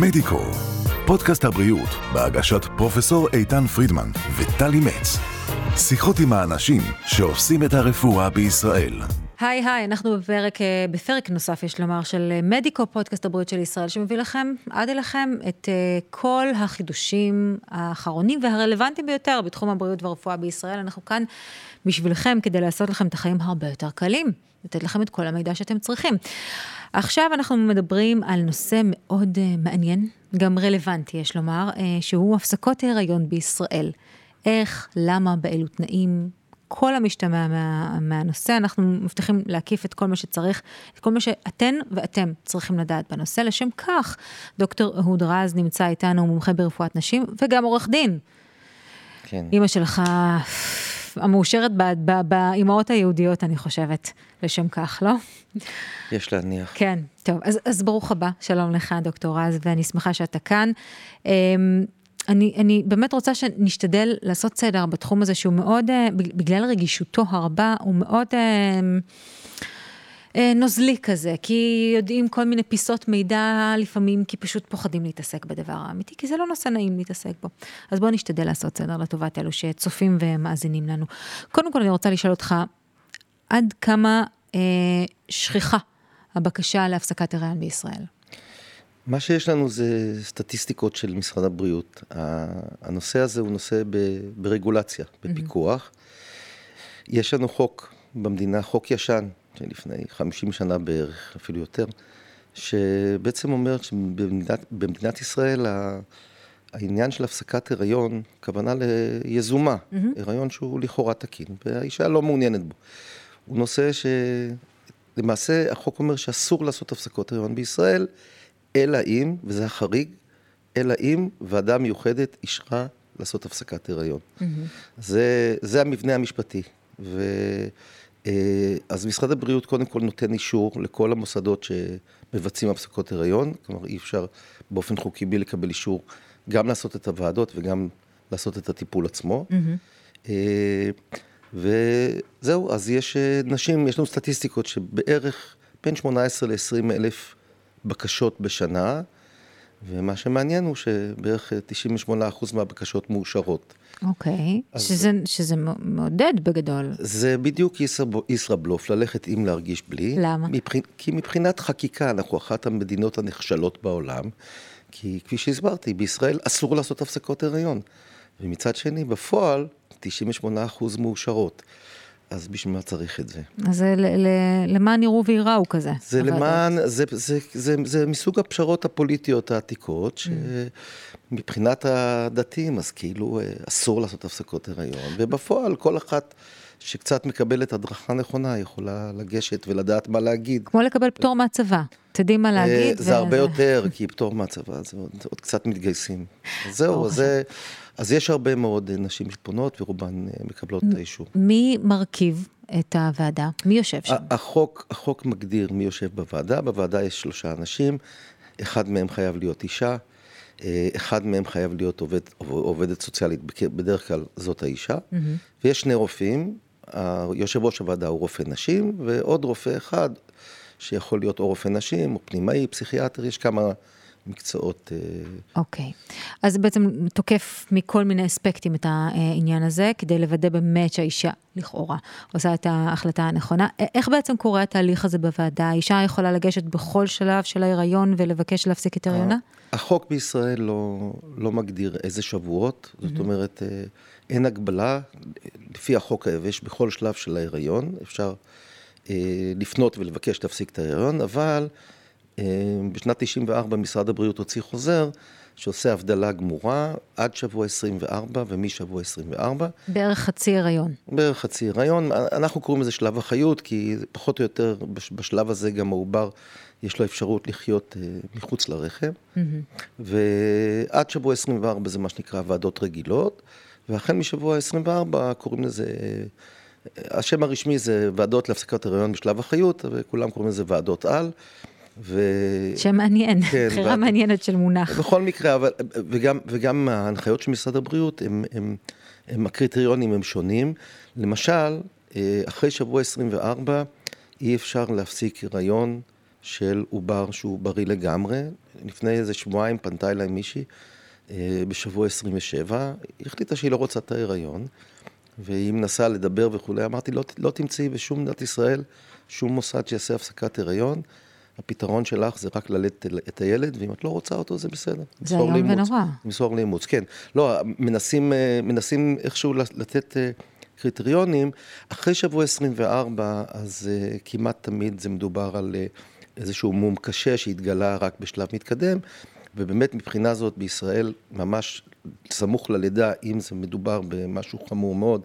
מדיקו, פודקאסט הבריאות בהגשת פרופסור איתן פרידמן וטלי מצ. שיחות עם האנשים שעושים את הרפואה בישראל. היי היי, אנחנו בפרק, אה, בפרק נוסף, יש לומר, של אה, מדיקו, פודקאסט הבריאות של ישראל, שמביא לכם, עד אליכם, את אה, כל החידושים האחרונים והרלוונטיים ביותר בתחום הבריאות והרפואה בישראל. אנחנו כאן בשבילכם, כדי לעשות לכם את החיים הרבה יותר קלים, לתת לכם את כל המידע שאתם צריכים. עכשיו אנחנו מדברים על נושא מאוד מעניין, גם רלוונטי, יש לומר, שהוא הפסקות ההיריון בישראל. איך, למה, באילו תנאים, כל המשתמע מה, מהנושא, אנחנו מבטיחים להקיף את כל מה שצריך, את כל מה שאתן ואתם צריכים לדעת בנושא. לשם כך, דוקטור אהוד רז נמצא איתנו, מומחה ברפואת נשים, וגם עורך דין. כן. אימא שלך המאושרת באימהות היהודיות, אני חושבת, לשם כך, לא? יש להניח. כן, טוב, אז, אז ברוך הבא, שלום לך, דוקטור רז, ואני שמחה שאתה כאן. אני, אני באמת רוצה שנשתדל לעשות סדר בתחום הזה שהוא מאוד, אה, בגלל רגישותו הרבה, הוא מאוד אה, אה, נוזלי כזה, כי יודעים כל מיני פיסות מידע לפעמים, כי פשוט פוחדים להתעסק בדבר האמיתי, כי זה לא נושא נעים להתעסק בו. אז בואו נשתדל לעשות סדר לטובת אלו שצופים ומאזינים לנו. קודם כל אני רוצה לשאול אותך, עד כמה אה, שכיחה הבקשה להפסקת הריון בישראל? מה שיש לנו זה סטטיסטיקות של משרד הבריאות. הנושא הזה הוא נושא ברגולציה, בפיקוח. Mm-hmm. יש לנו חוק במדינה, חוק ישן, שלפני 50 שנה בערך, אפילו יותר, שבעצם אומר שבמדינת ישראל העניין של הפסקת הריון, כוונה ליזומה, mm-hmm. הריון שהוא לכאורה תקין, והאישה לא מעוניינת בו. הוא נושא שלמעשה החוק אומר שאסור לעשות הפסקות הריון בישראל. אלא אם, וזה החריג, אלא אם ועדה מיוחדת אישרה לעשות הפסקת הריון. Mm-hmm. זה, זה המבנה המשפטי. ו, אה, אז משרד הבריאות קודם כל נותן אישור לכל המוסדות שמבצעים הפסקות הריון, כלומר אי אפשר באופן חוקי בלי לקבל אישור גם לעשות את הוועדות וגם לעשות את הטיפול עצמו. Mm-hmm. וזהו, אז יש אה, נשים, יש לנו סטטיסטיקות שבערך בין 18 ל-20 אלף בקשות בשנה, ומה שמעניין הוא שבערך 98% מהבקשות מאושרות. אוקיי, okay. שזה, שזה מעודד בגדול. זה בדיוק ישראבלוף, ללכת עם להרגיש בלי. למה? מבח... כי מבחינת חקיקה אנחנו אחת המדינות הנחשלות בעולם, כי כפי שהסברתי, בישראל אסור לעשות הפסקות הריון. ומצד שני, בפועל, 98% מאושרות. אז בשביל מה צריך את זה? אז זה למען יראו וייראו כזה. זה למען, זה, זה, זה, זה, זה מסוג הפשרות הפוליטיות העתיקות, mm. שמבחינת הדתיים, אז כאילו אה, אסור לעשות הפסקות הריון, ובפועל כל אחת... שקצת מקבלת הדרכה נכונה, יכולה לגשת ולדעת מה להגיד. כמו לקבל פטור מהצבא, תדעי מה אה, להגיד. זה הרבה יותר, כי פטור מהצבא, זה עוד, עוד קצת מתגייסים. זהו, זה... אז יש הרבה מאוד נשים שפונות ורובן אה, מקבלות את האישור. מי מרכיב את הוועדה? מי יושב שם? החוק, החוק מגדיר מי יושב בוועדה, בוועדה יש שלושה אנשים, אחד מהם חייב להיות אישה, אה, אחד מהם חייב להיות עובד, עובדת סוציאלית, בדרך כלל זאת האישה, mm-hmm. ויש שני רופאים, יושב ראש הוועדה הוא רופא נשים, ועוד רופא אחד, שיכול להיות או רופא נשים, או פנימאי, פסיכיאטר, יש כמה מקצועות. אה, אוקיי, okay. אז בעצם תוקף מכל מיני אספקטים את העניין הזה, כדי לוודא באמת שהאישה, לכאורה, עושה את ההחלטה הנכונה. איך בעצם קורה התהליך הזה בוועדה? האישה יכולה לגשת בכל שלב של ההיריון ולבקש להפסיק את הריונה? החוק בישראל לא, לא מגדיר איזה שבועות, זאת mm-hmm. אומרת, אה, אין הגבלה, לפי החוק היבש, בכל שלב של ההיריון, אפשר אה, לפנות ולבקש להפסיק את ההיריון, אבל... אה, בשנת 94 משרד הבריאות הוציא חוזר שעושה הבדלה גמורה עד שבוע 24 ומשבוע 24. בערך חצי הריון. בערך חצי הריון. אנחנו קוראים לזה שלב החיות, כי פחות או יותר בשלב הזה גם העובר, יש לו אפשרות לחיות אה, מחוץ לרחם. Mm-hmm. ועד שבוע 24 זה מה שנקרא ועדות רגילות, והחל משבוע 24 קוראים לזה... אה, השם הרשמי זה ועדות להפסקת הריון בשלב החיות, וכולם קוראים לזה ועדות על. ו... שמעניין, כן, בחירה ו... מעניינת של מונח. בכל מקרה, אבל, וגם, וגם ההנחיות של משרד הבריאות, הם, הם, הם, הקריטריונים הם שונים. למשל, אה, אחרי שבוע 24, אי אפשר להפסיק הריון של עובר שהוא בריא לגמרי. לפני איזה שבועיים פנתה אליי מישהי אה, בשבוע 27, היא החליטה שהיא לא רוצה את ההיריון, והיא מנסה לדבר וכולי. אמרתי, לא, לא תמצאי בשום מדינת ישראל שום מוסד שיעשה הפסקת הריון. הפתרון שלך זה רק ללדת את הילד, ואם את לא רוצה אותו, זה בסדר. זה איום ונורא. למסור לאימוץ, כן. לא, מנסים, אה, מנסים איכשהו לתת אה, קריטריונים. אחרי שבוע 24, אז uh, כמעט תמיד זה מדובר על איזשהו מום קשה שהתגלה רק בשלב מתקדם, ובאמת מבחינה זאת בישראל, ממש סמוך ללידה, אם זה מדובר במשהו חמור מאוד,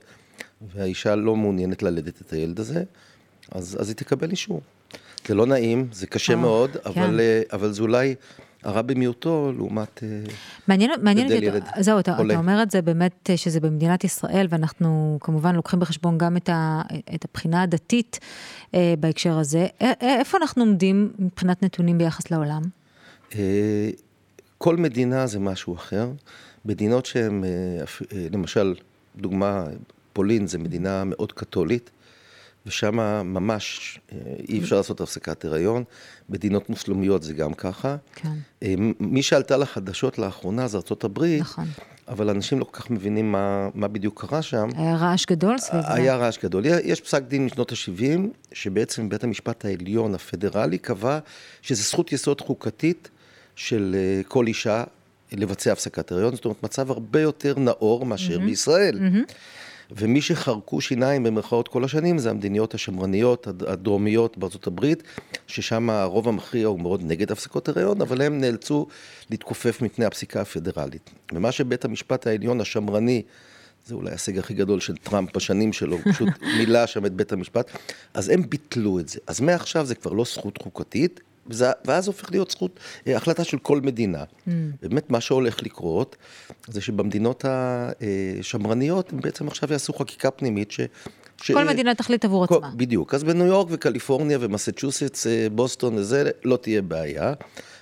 והאישה לא מעוניינת ללדת את הילד הזה, אז, אז היא תקבל אישור. זה לא נעים, זה קשה או, מאוד, כן. אבל, אבל זה אולי הרע במיעוטו לעומת אה, מעניין, מעניין אותי, זהו, אתה, אתה אומר את זה באמת אה, שזה במדינת ישראל, ואנחנו כמובן לוקחים בחשבון גם את, ה, את הבחינה הדתית אה, בהקשר הזה. א, איפה אנחנו עומדים מבחינת נתונים ביחס לעולם? אה, כל מדינה זה משהו אחר. מדינות שהן, אה, אה למשל, דוגמה, פולין זה מדינה מאוד קתולית. ושם ממש אה, אי אפשר לעשות הפסקת הריון. מדינות מוסלמיות זה גם ככה. כן. אה, מי שעלתה לחדשות לאחרונה זה ארה"ב, נכון. אבל אנשים לא כל כך מבינים מה, מה בדיוק קרה שם. היה רעש גדול סביב זה. היה רעש גדול. יש פסק דין משנות ה-70, שבעצם בית המשפט העליון הפדרלי קבע שזה זכות יסוד חוקתית של אה, כל אישה לבצע הפסקת הריון, זאת אומרת מצב הרבה יותר נאור מאשר mm-hmm. בישראל. Mm-hmm. ומי שחרקו שיניים במרכאות כל השנים זה המדיניות השמרניות הדרומיות בארצות הברית, ששם הרוב המכריע הוא מאוד נגד הפסקות הריון, אבל הם נאלצו להתכופף מפני הפסיקה הפדרלית. ומה שבית המשפט העליון השמרני זה אולי ההישג הכי גדול של טראמפ בשנים שלו, פשוט מילא שם את בית המשפט, אז הם ביטלו את זה. אז מעכשיו זה כבר לא זכות חוקתית, וזה, ואז הופך להיות זכות, אה, החלטה של כל מדינה. Mm. באמת מה שהולך לקרות, זה שבמדינות השמרניות, הם בעצם עכשיו יעשו חקיקה פנימית ש... ש... כל מדינה תחליט עבור עצמה. בדיוק. אז בניו יורק וקליפורניה ומסצ'וסטס, אה, בוסטון וזה, לא תהיה בעיה.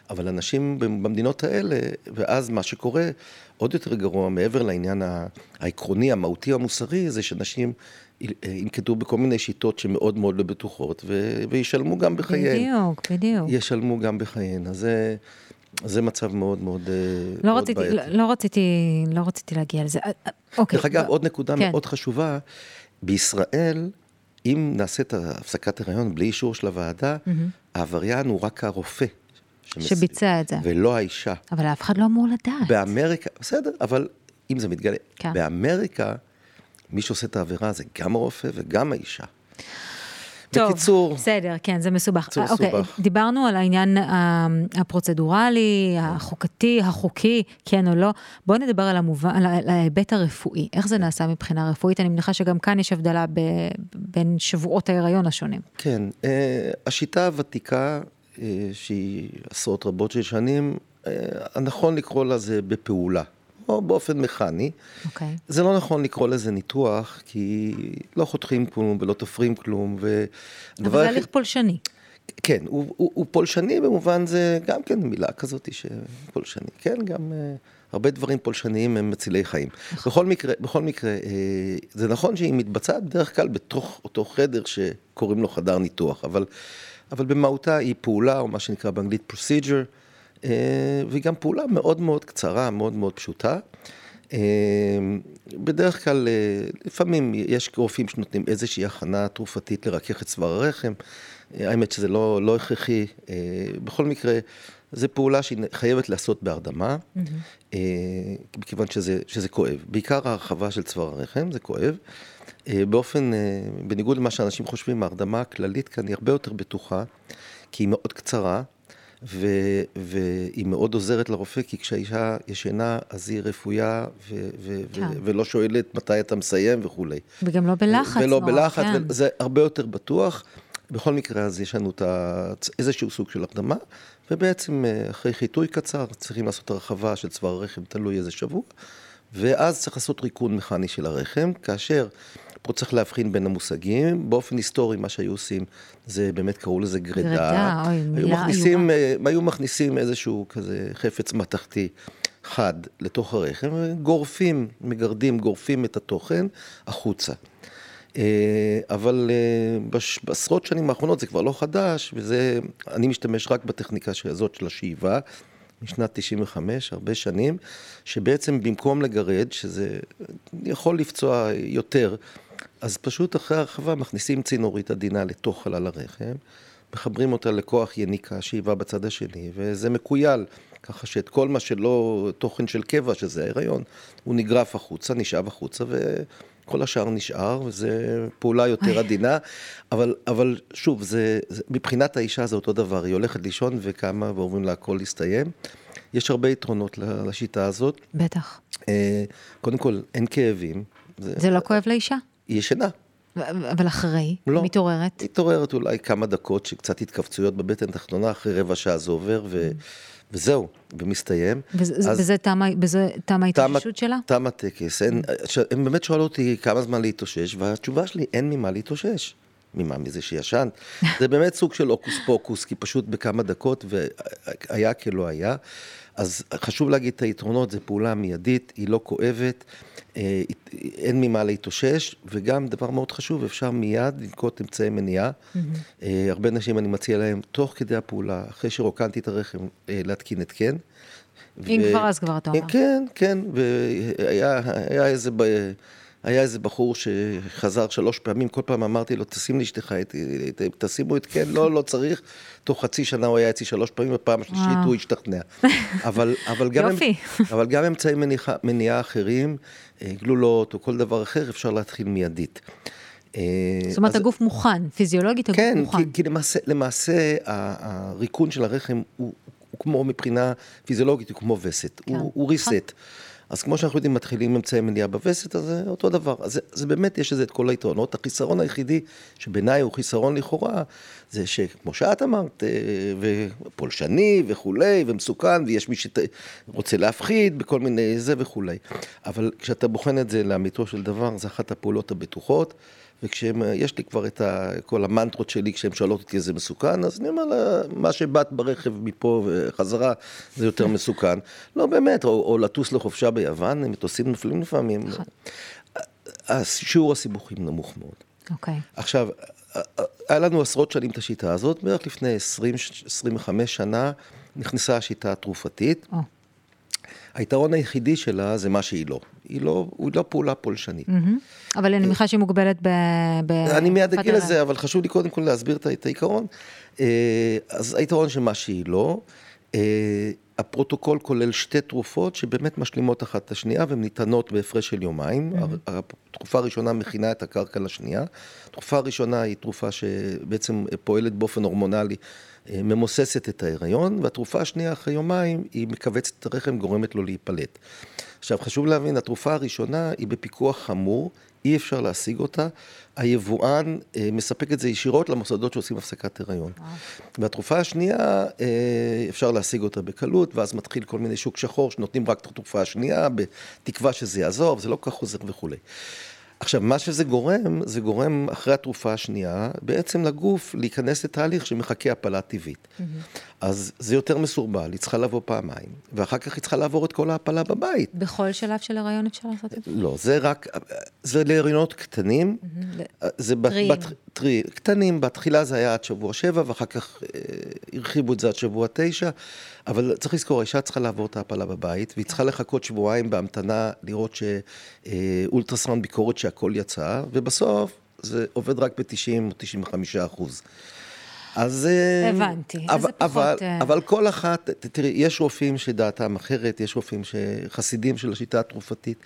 אבל אנשים במדינות האלה, ואז מה שקורה, עוד יותר גרוע, מעבר לעניין העקרוני, המהותי, המוסרי, זה שאנשים ינקטו בכל מיני שיטות שמאוד מאוד לא בטוחות, ו- וישלמו גם בחייהן. בדיוק, בדיוק. ישלמו גם בחייהן. אז זה, זה מצב מאוד מאוד, אה, לא מאוד רציתי, בעייתי. לא, לא, רציתי, לא רציתי להגיע לזה. אה, אה, אוקיי. דרך אגב, ב... עוד נקודה כן. מאוד חשובה, בישראל, אם נעשה את הפסקת הריון בלי אישור של הוועדה, mm-hmm. העבריין הוא רק הרופא. שמס... שביצע את זה. ולא האישה. אבל אף אחד לא אמור לדעת. באמריקה, בסדר, אבל אם זה מתגלה, כן. באמריקה מי שעושה את העבירה זה גם הרופא וגם האישה. טוב, בקיצור, בסדר, כן, זה מסובך. זה אוקיי, מסובך. דיברנו על העניין הפרוצדורלי, החוקתי, החוקי, כן או לא. בואו נדבר על, המובן, על ההיבט הרפואי. איך זה נעשה מבחינה רפואית? אני מניחה שגם כאן יש הבדלה ב, בין שבועות ההיריון השונים. כן, אה, השיטה הוותיקה, אה, שהיא עשרות רבות של שנים, אה, הנכון לקרוא לה זה בפעולה. או באופן מכני. Okay. אוקיי. זה לא נכון לקרוא לזה ניתוח, כי לא חותכים כלום ולא תופרים כלום. ו... אבל זה הליך פולשני. כן, הוא, הוא, הוא פולשני במובן זה גם כן מילה כזאת שפולשני, כן, גם uh, הרבה דברים פולשניים הם מצילי חיים. נכון. בכל מקרה, בכל מקרה, uh, זה נכון שהיא מתבצעת בדרך כלל בתוך אותו חדר שקוראים לו חדר ניתוח, אבל, אבל במהותה היא פעולה, או מה שנקרא באנגלית procedure, והיא גם פעולה מאוד מאוד קצרה, מאוד מאוד פשוטה. אה, בדרך כלל, אה, לפעמים יש רופאים שנותנים איזושהי הכנה תרופתית לרכך את צוואר הרחם. האמת שזה לא, לא הכרחי. בכל מקרה, זו פעולה שהיא חייבת להיעשות בהרדמה, mm-hmm. מכיוון שזה, שזה כואב. בעיקר ההרחבה של צוואר הרחם, זה כואב. באופן, בניגוד למה שאנשים חושבים, ההרדמה הכללית כאן היא הרבה יותר בטוחה, כי היא מאוד קצרה. ו, והיא מאוד עוזרת לרופא, כי כשהאישה ישנה, אז היא רפויה, ו, ו, כן. ו, ולא שואלת מתי אתה מסיים וכולי. וגם לא בלחץ. ולא נורא, בלחץ, כן. וזה הרבה יותר בטוח. בכל מקרה, אז יש לנו איזשהו סוג של הרדמה, ובעצם אה, אחרי חיטוי קצר צריכים לעשות הרחבה של צוואר הרחם, תלוי איזה שבוע, ואז צריך לעשות ריקון מכני של הרחם, כאשר פה צריך להבחין בין המושגים. באופן היסטורי, מה שהיו עושים, זה באמת קראו לזה גרידה. גרידה, אוי, מילה איומה. אה, היו מכניסים איזשהו כזה חפץ מתכתי חד לתוך הרחם, גורפים, מגרדים, גורפים את התוכן החוצה. אה, אבל אה, בעשרות שנים האחרונות זה כבר לא חדש, וזה, אני משתמש רק בטכניקה הזאת של השאיבה. משנת 95, הרבה שנים, שבעצם במקום לגרד, שזה יכול לפצוע יותר, אז פשוט אחרי הרחבה מכניסים צינורית עדינה לתוך חלל הרחם, מחברים אותה לכוח יניקה, שאיבה בצד השני, וזה מקוייל, ככה שאת כל מה שלא תוכן של קבע, שזה ההיריון, הוא נגרף החוצה, נשאב החוצה, וכל השאר נשאר, וזו פעולה יותר עדינה. אבל, אבל שוב, זה, זה, מבחינת האישה זה אותו דבר, היא הולכת לישון וקמה ואומרים לה הכל הסתיים. יש הרבה יתרונות לשיטה הזאת. בטח. אה, קודם כל, אין כאבים. זה, זה לא כואב לאישה? היא ישנה. אבל אחרי? לא. מתעוררת? מתעוררת אולי כמה דקות שקצת התכווצויות בבטן תחתונה, אחרי רבע שעה זה עובר, ו... וזהו, ומסתיים. וזה, אז, בזה תמה ההתאוששות שלה? תם הטקס. הן באמת שואלות אותי כמה זמן להתאושש, והתשובה שלי, אין ממה להתאושש. ממה? מזה שישנת? זה באמת סוג של הוקוס פוקוס, כי פשוט בכמה דקות, והיה כלא היה. אז חשוב להגיד את היתרונות, זו פעולה מיידית, היא לא כואבת, אה, אין ממה להתאושש, וגם דבר מאוד חשוב, אפשר מיד לנקוט אמצעי מניעה. Mm-hmm. הרבה נשים אני מציע להם, תוך כדי הפעולה, אחרי שרוקנתי את הרחם, אה, להתקין התקן. אם ו... כבר אז כבר אתה אומר. כן, כן, והיה איזה... היה איזה בחור שחזר שלוש פעמים, כל פעם אמרתי לו, תשים לאשתך, תשימו את כן, לא, לא צריך. תוך חצי שנה הוא היה אצלי שלוש פעמים, בפעם השלישית הוא השתכנע. אבל, אבל, גם, יופי. אבל גם אמצעי מניעה, מניעה אחרים, אה, גלולות או כל דבר אחר, אפשר להתחיל מיידית. אה, זאת אומרת, אז, הגוף מוכן, פיזיולוגית הגוף כן, מוכן. כן, כי, כי למעשה, למעשה הריקון של הרחם הוא, הוא כמו מבחינה פיזיולוגית, הוא כמו וסת, כן. הוא, הוא ריסט. אז כמו שאנחנו יודעים, מתחילים אמצעי מניעה בווסת, אז זה אותו דבר. אז זה, זה באמת, יש לזה את כל היתרונות. החיסרון היחידי, שבעיניי הוא חיסרון לכאורה, זה שכמו שאת אמרת, אה, ופולשני וכולי, ומסוכן, ויש מי שרוצה להפחיד בכל מיני זה וכולי. אבל כשאתה בוחן את זה לאמיתו של דבר, זו אחת הפעולות הבטוחות. וכשיש לי כבר את ה, כל המנטרות שלי, כשהן שואלות אותי איזה מסוכן, אז אני אומר לה, מה שבאת ברכב מפה וחזרה, זה יותר מסוכן. לא באמת, או, או לטוס לחופשה ביוון, מטוסים נופלים לפעמים. נכון. שיעור הסיבוכים נמוך מאוד. אוקיי. Okay. עכשיו, היה לנו עשרות שנים את השיטה הזאת, בערך לפני 20-25 שנה נכנסה השיטה התרופתית. Oh. היתרון היחידי שלה זה מה שהיא לא. היא לא, היא לא פעולה פולשנית. Mm-hmm. אבל אני מניחה שהיא מוגבלת ב... ב... אני מיד אגיע לזה, אבל חשוב לי קודם כל להסביר את העיקרון. אה, אז היתרון של מה שהיא לא, אה, הפרוטוקול כולל שתי תרופות שבאמת משלימות אחת את השנייה והן ניתנות בהפרש של יומיים. Mm-hmm. התרופה הראשונה מכינה את הקרקע לשנייה. התרופה הראשונה היא תרופה שבעצם פועלת באופן הורמונלי. אה, ממוססת את ההיריון, והתרופה השנייה אחרי יומיים היא מכווצת את הרחם, גורמת לו להיפלט. עכשיו, חשוב להבין, התרופה הראשונה היא בפיקוח חמור, אי אפשר להשיג אותה. היבואן אה, מספק את זה ישירות למוסדות שעושים הפסקת הריון. והתרופה השנייה, אה, אפשר להשיג אותה בקלות, ואז מתחיל כל מיני שוק שחור שנותנים רק את התרופה השנייה, בתקווה שזה יעזור, וזה לא כל כך חוזר וכולי. עכשיו, מה שזה גורם, זה גורם אחרי התרופה השנייה, בעצם לגוף להיכנס לתהליך שמחכה הפלה טבעית. Mm-hmm. אז זה יותר מסורבל, היא צריכה לבוא פעמיים, ואחר כך היא צריכה לעבור את כל ההפלה בבית. בכל שלב של הריון אפשר לעשות את זה? לא, זה רק, זה להריונות קטנים. Mm-hmm. זה טריים. בת, טרי, קטנים, בתחילה זה היה עד שבוע שבע, ואחר כך אה, הרחיבו את זה עד שבוע תשע. אבל צריך לזכור, האישה צריכה לעבור את ההפלה בבית, והיא צריכה לחכות שבועיים בהמתנה, לראות שאולטרסאונד ביקורת שהכל יצא, ובסוף זה עובד רק ב-90 או 95 אחוז. אז... אה, הבנתי, אבל, זה פחות... אבל, אה, אבל כל אחת, תראי, יש רופאים שדעתם אחרת, יש רופאים שחסידים של השיטה התרופתית.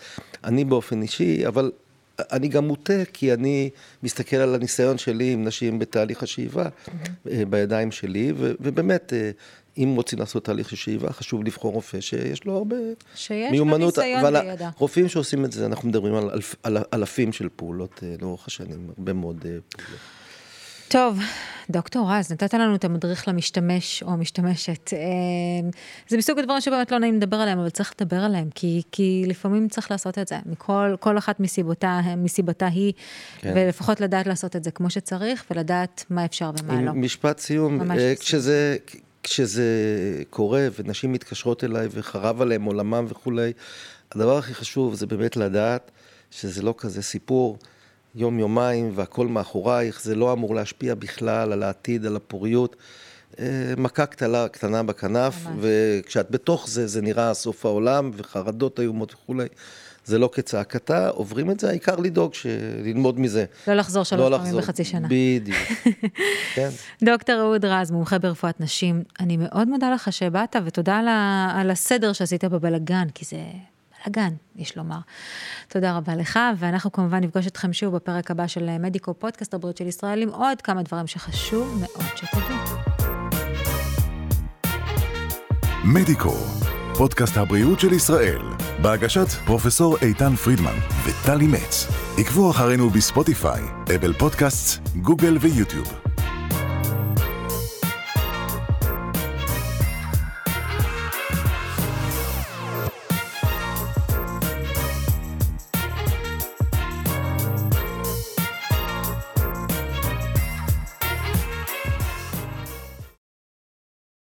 אני באופן אישי, אבל אני גם מוטה, כי אני מסתכל על הניסיון שלי עם נשים בתהליך השאיבה, mm-hmm. בידיים שלי, ו, ובאמת, אם רוצים לעשות תהליך של שאיבה, חשוב לבחור רופא שיש לו הרבה שיש מיומנות. שיש לו ניסיון בידע. רופאים שעושים את זה, אנחנו מדברים על, אלף, על אלפים של פעולות אה, לאורך השנים, הרבה מאוד אה, פעולות. טוב, דוקטור רז, נתת לנו את המדריך למשתמש או המשתמשת. אה, זה מסוג הדברים שבאמת לא נעים לדבר עליהם, אבל צריך לדבר עליהם, כי, כי לפעמים צריך לעשות את זה, מכל כל אחת מסיבותה, מסיבתה היא, כן. ולפחות לדעת לעשות את זה כמו שצריך, ולדעת מה אפשר ומה לא. משפט סיום, כשזה, כשזה קורה ונשים מתקשרות אליי וחרב עליהם עולמם וכולי, הדבר הכי חשוב זה באמת לדעת שזה לא כזה סיפור. יום-יומיים והכל מאחורייך, זה לא אמור להשפיע בכלל על העתיד, על הפוריות. אה, מכה קטנה, קטנה בכנף, ממש. וכשאת בתוך זה, זה נראה סוף העולם, וחרדות איומות וכולי. זה לא כצעקתה, עוברים את זה, העיקר לדאוג, ללמוד מזה. לא לחזור שלוש לא פעמים בחצי שנה. בדיוק, כן. דוקטור אהוד רז, מומחה ברפואת נשים, אני מאוד מודה לך שבאת, ותודה על, ה, על הסדר שעשית בבלגן, כי זה בלאגן, יש לומר. תודה רבה לך, ואנחנו כמובן נפגוש אתכם שוב בפרק הבא של מדיקו, פודקאסט הבריאות של ישראל, עם עוד כמה דברים שחשוב מאוד שתדעו. מדיקו, פודקאסט הבריאות של ישראל, בהגשת פרופסור איתן פרידמן וטלי מצ. עקבו אחרינו בספוטיפיי, אפל פודקאסט, גוגל ויוטיוב.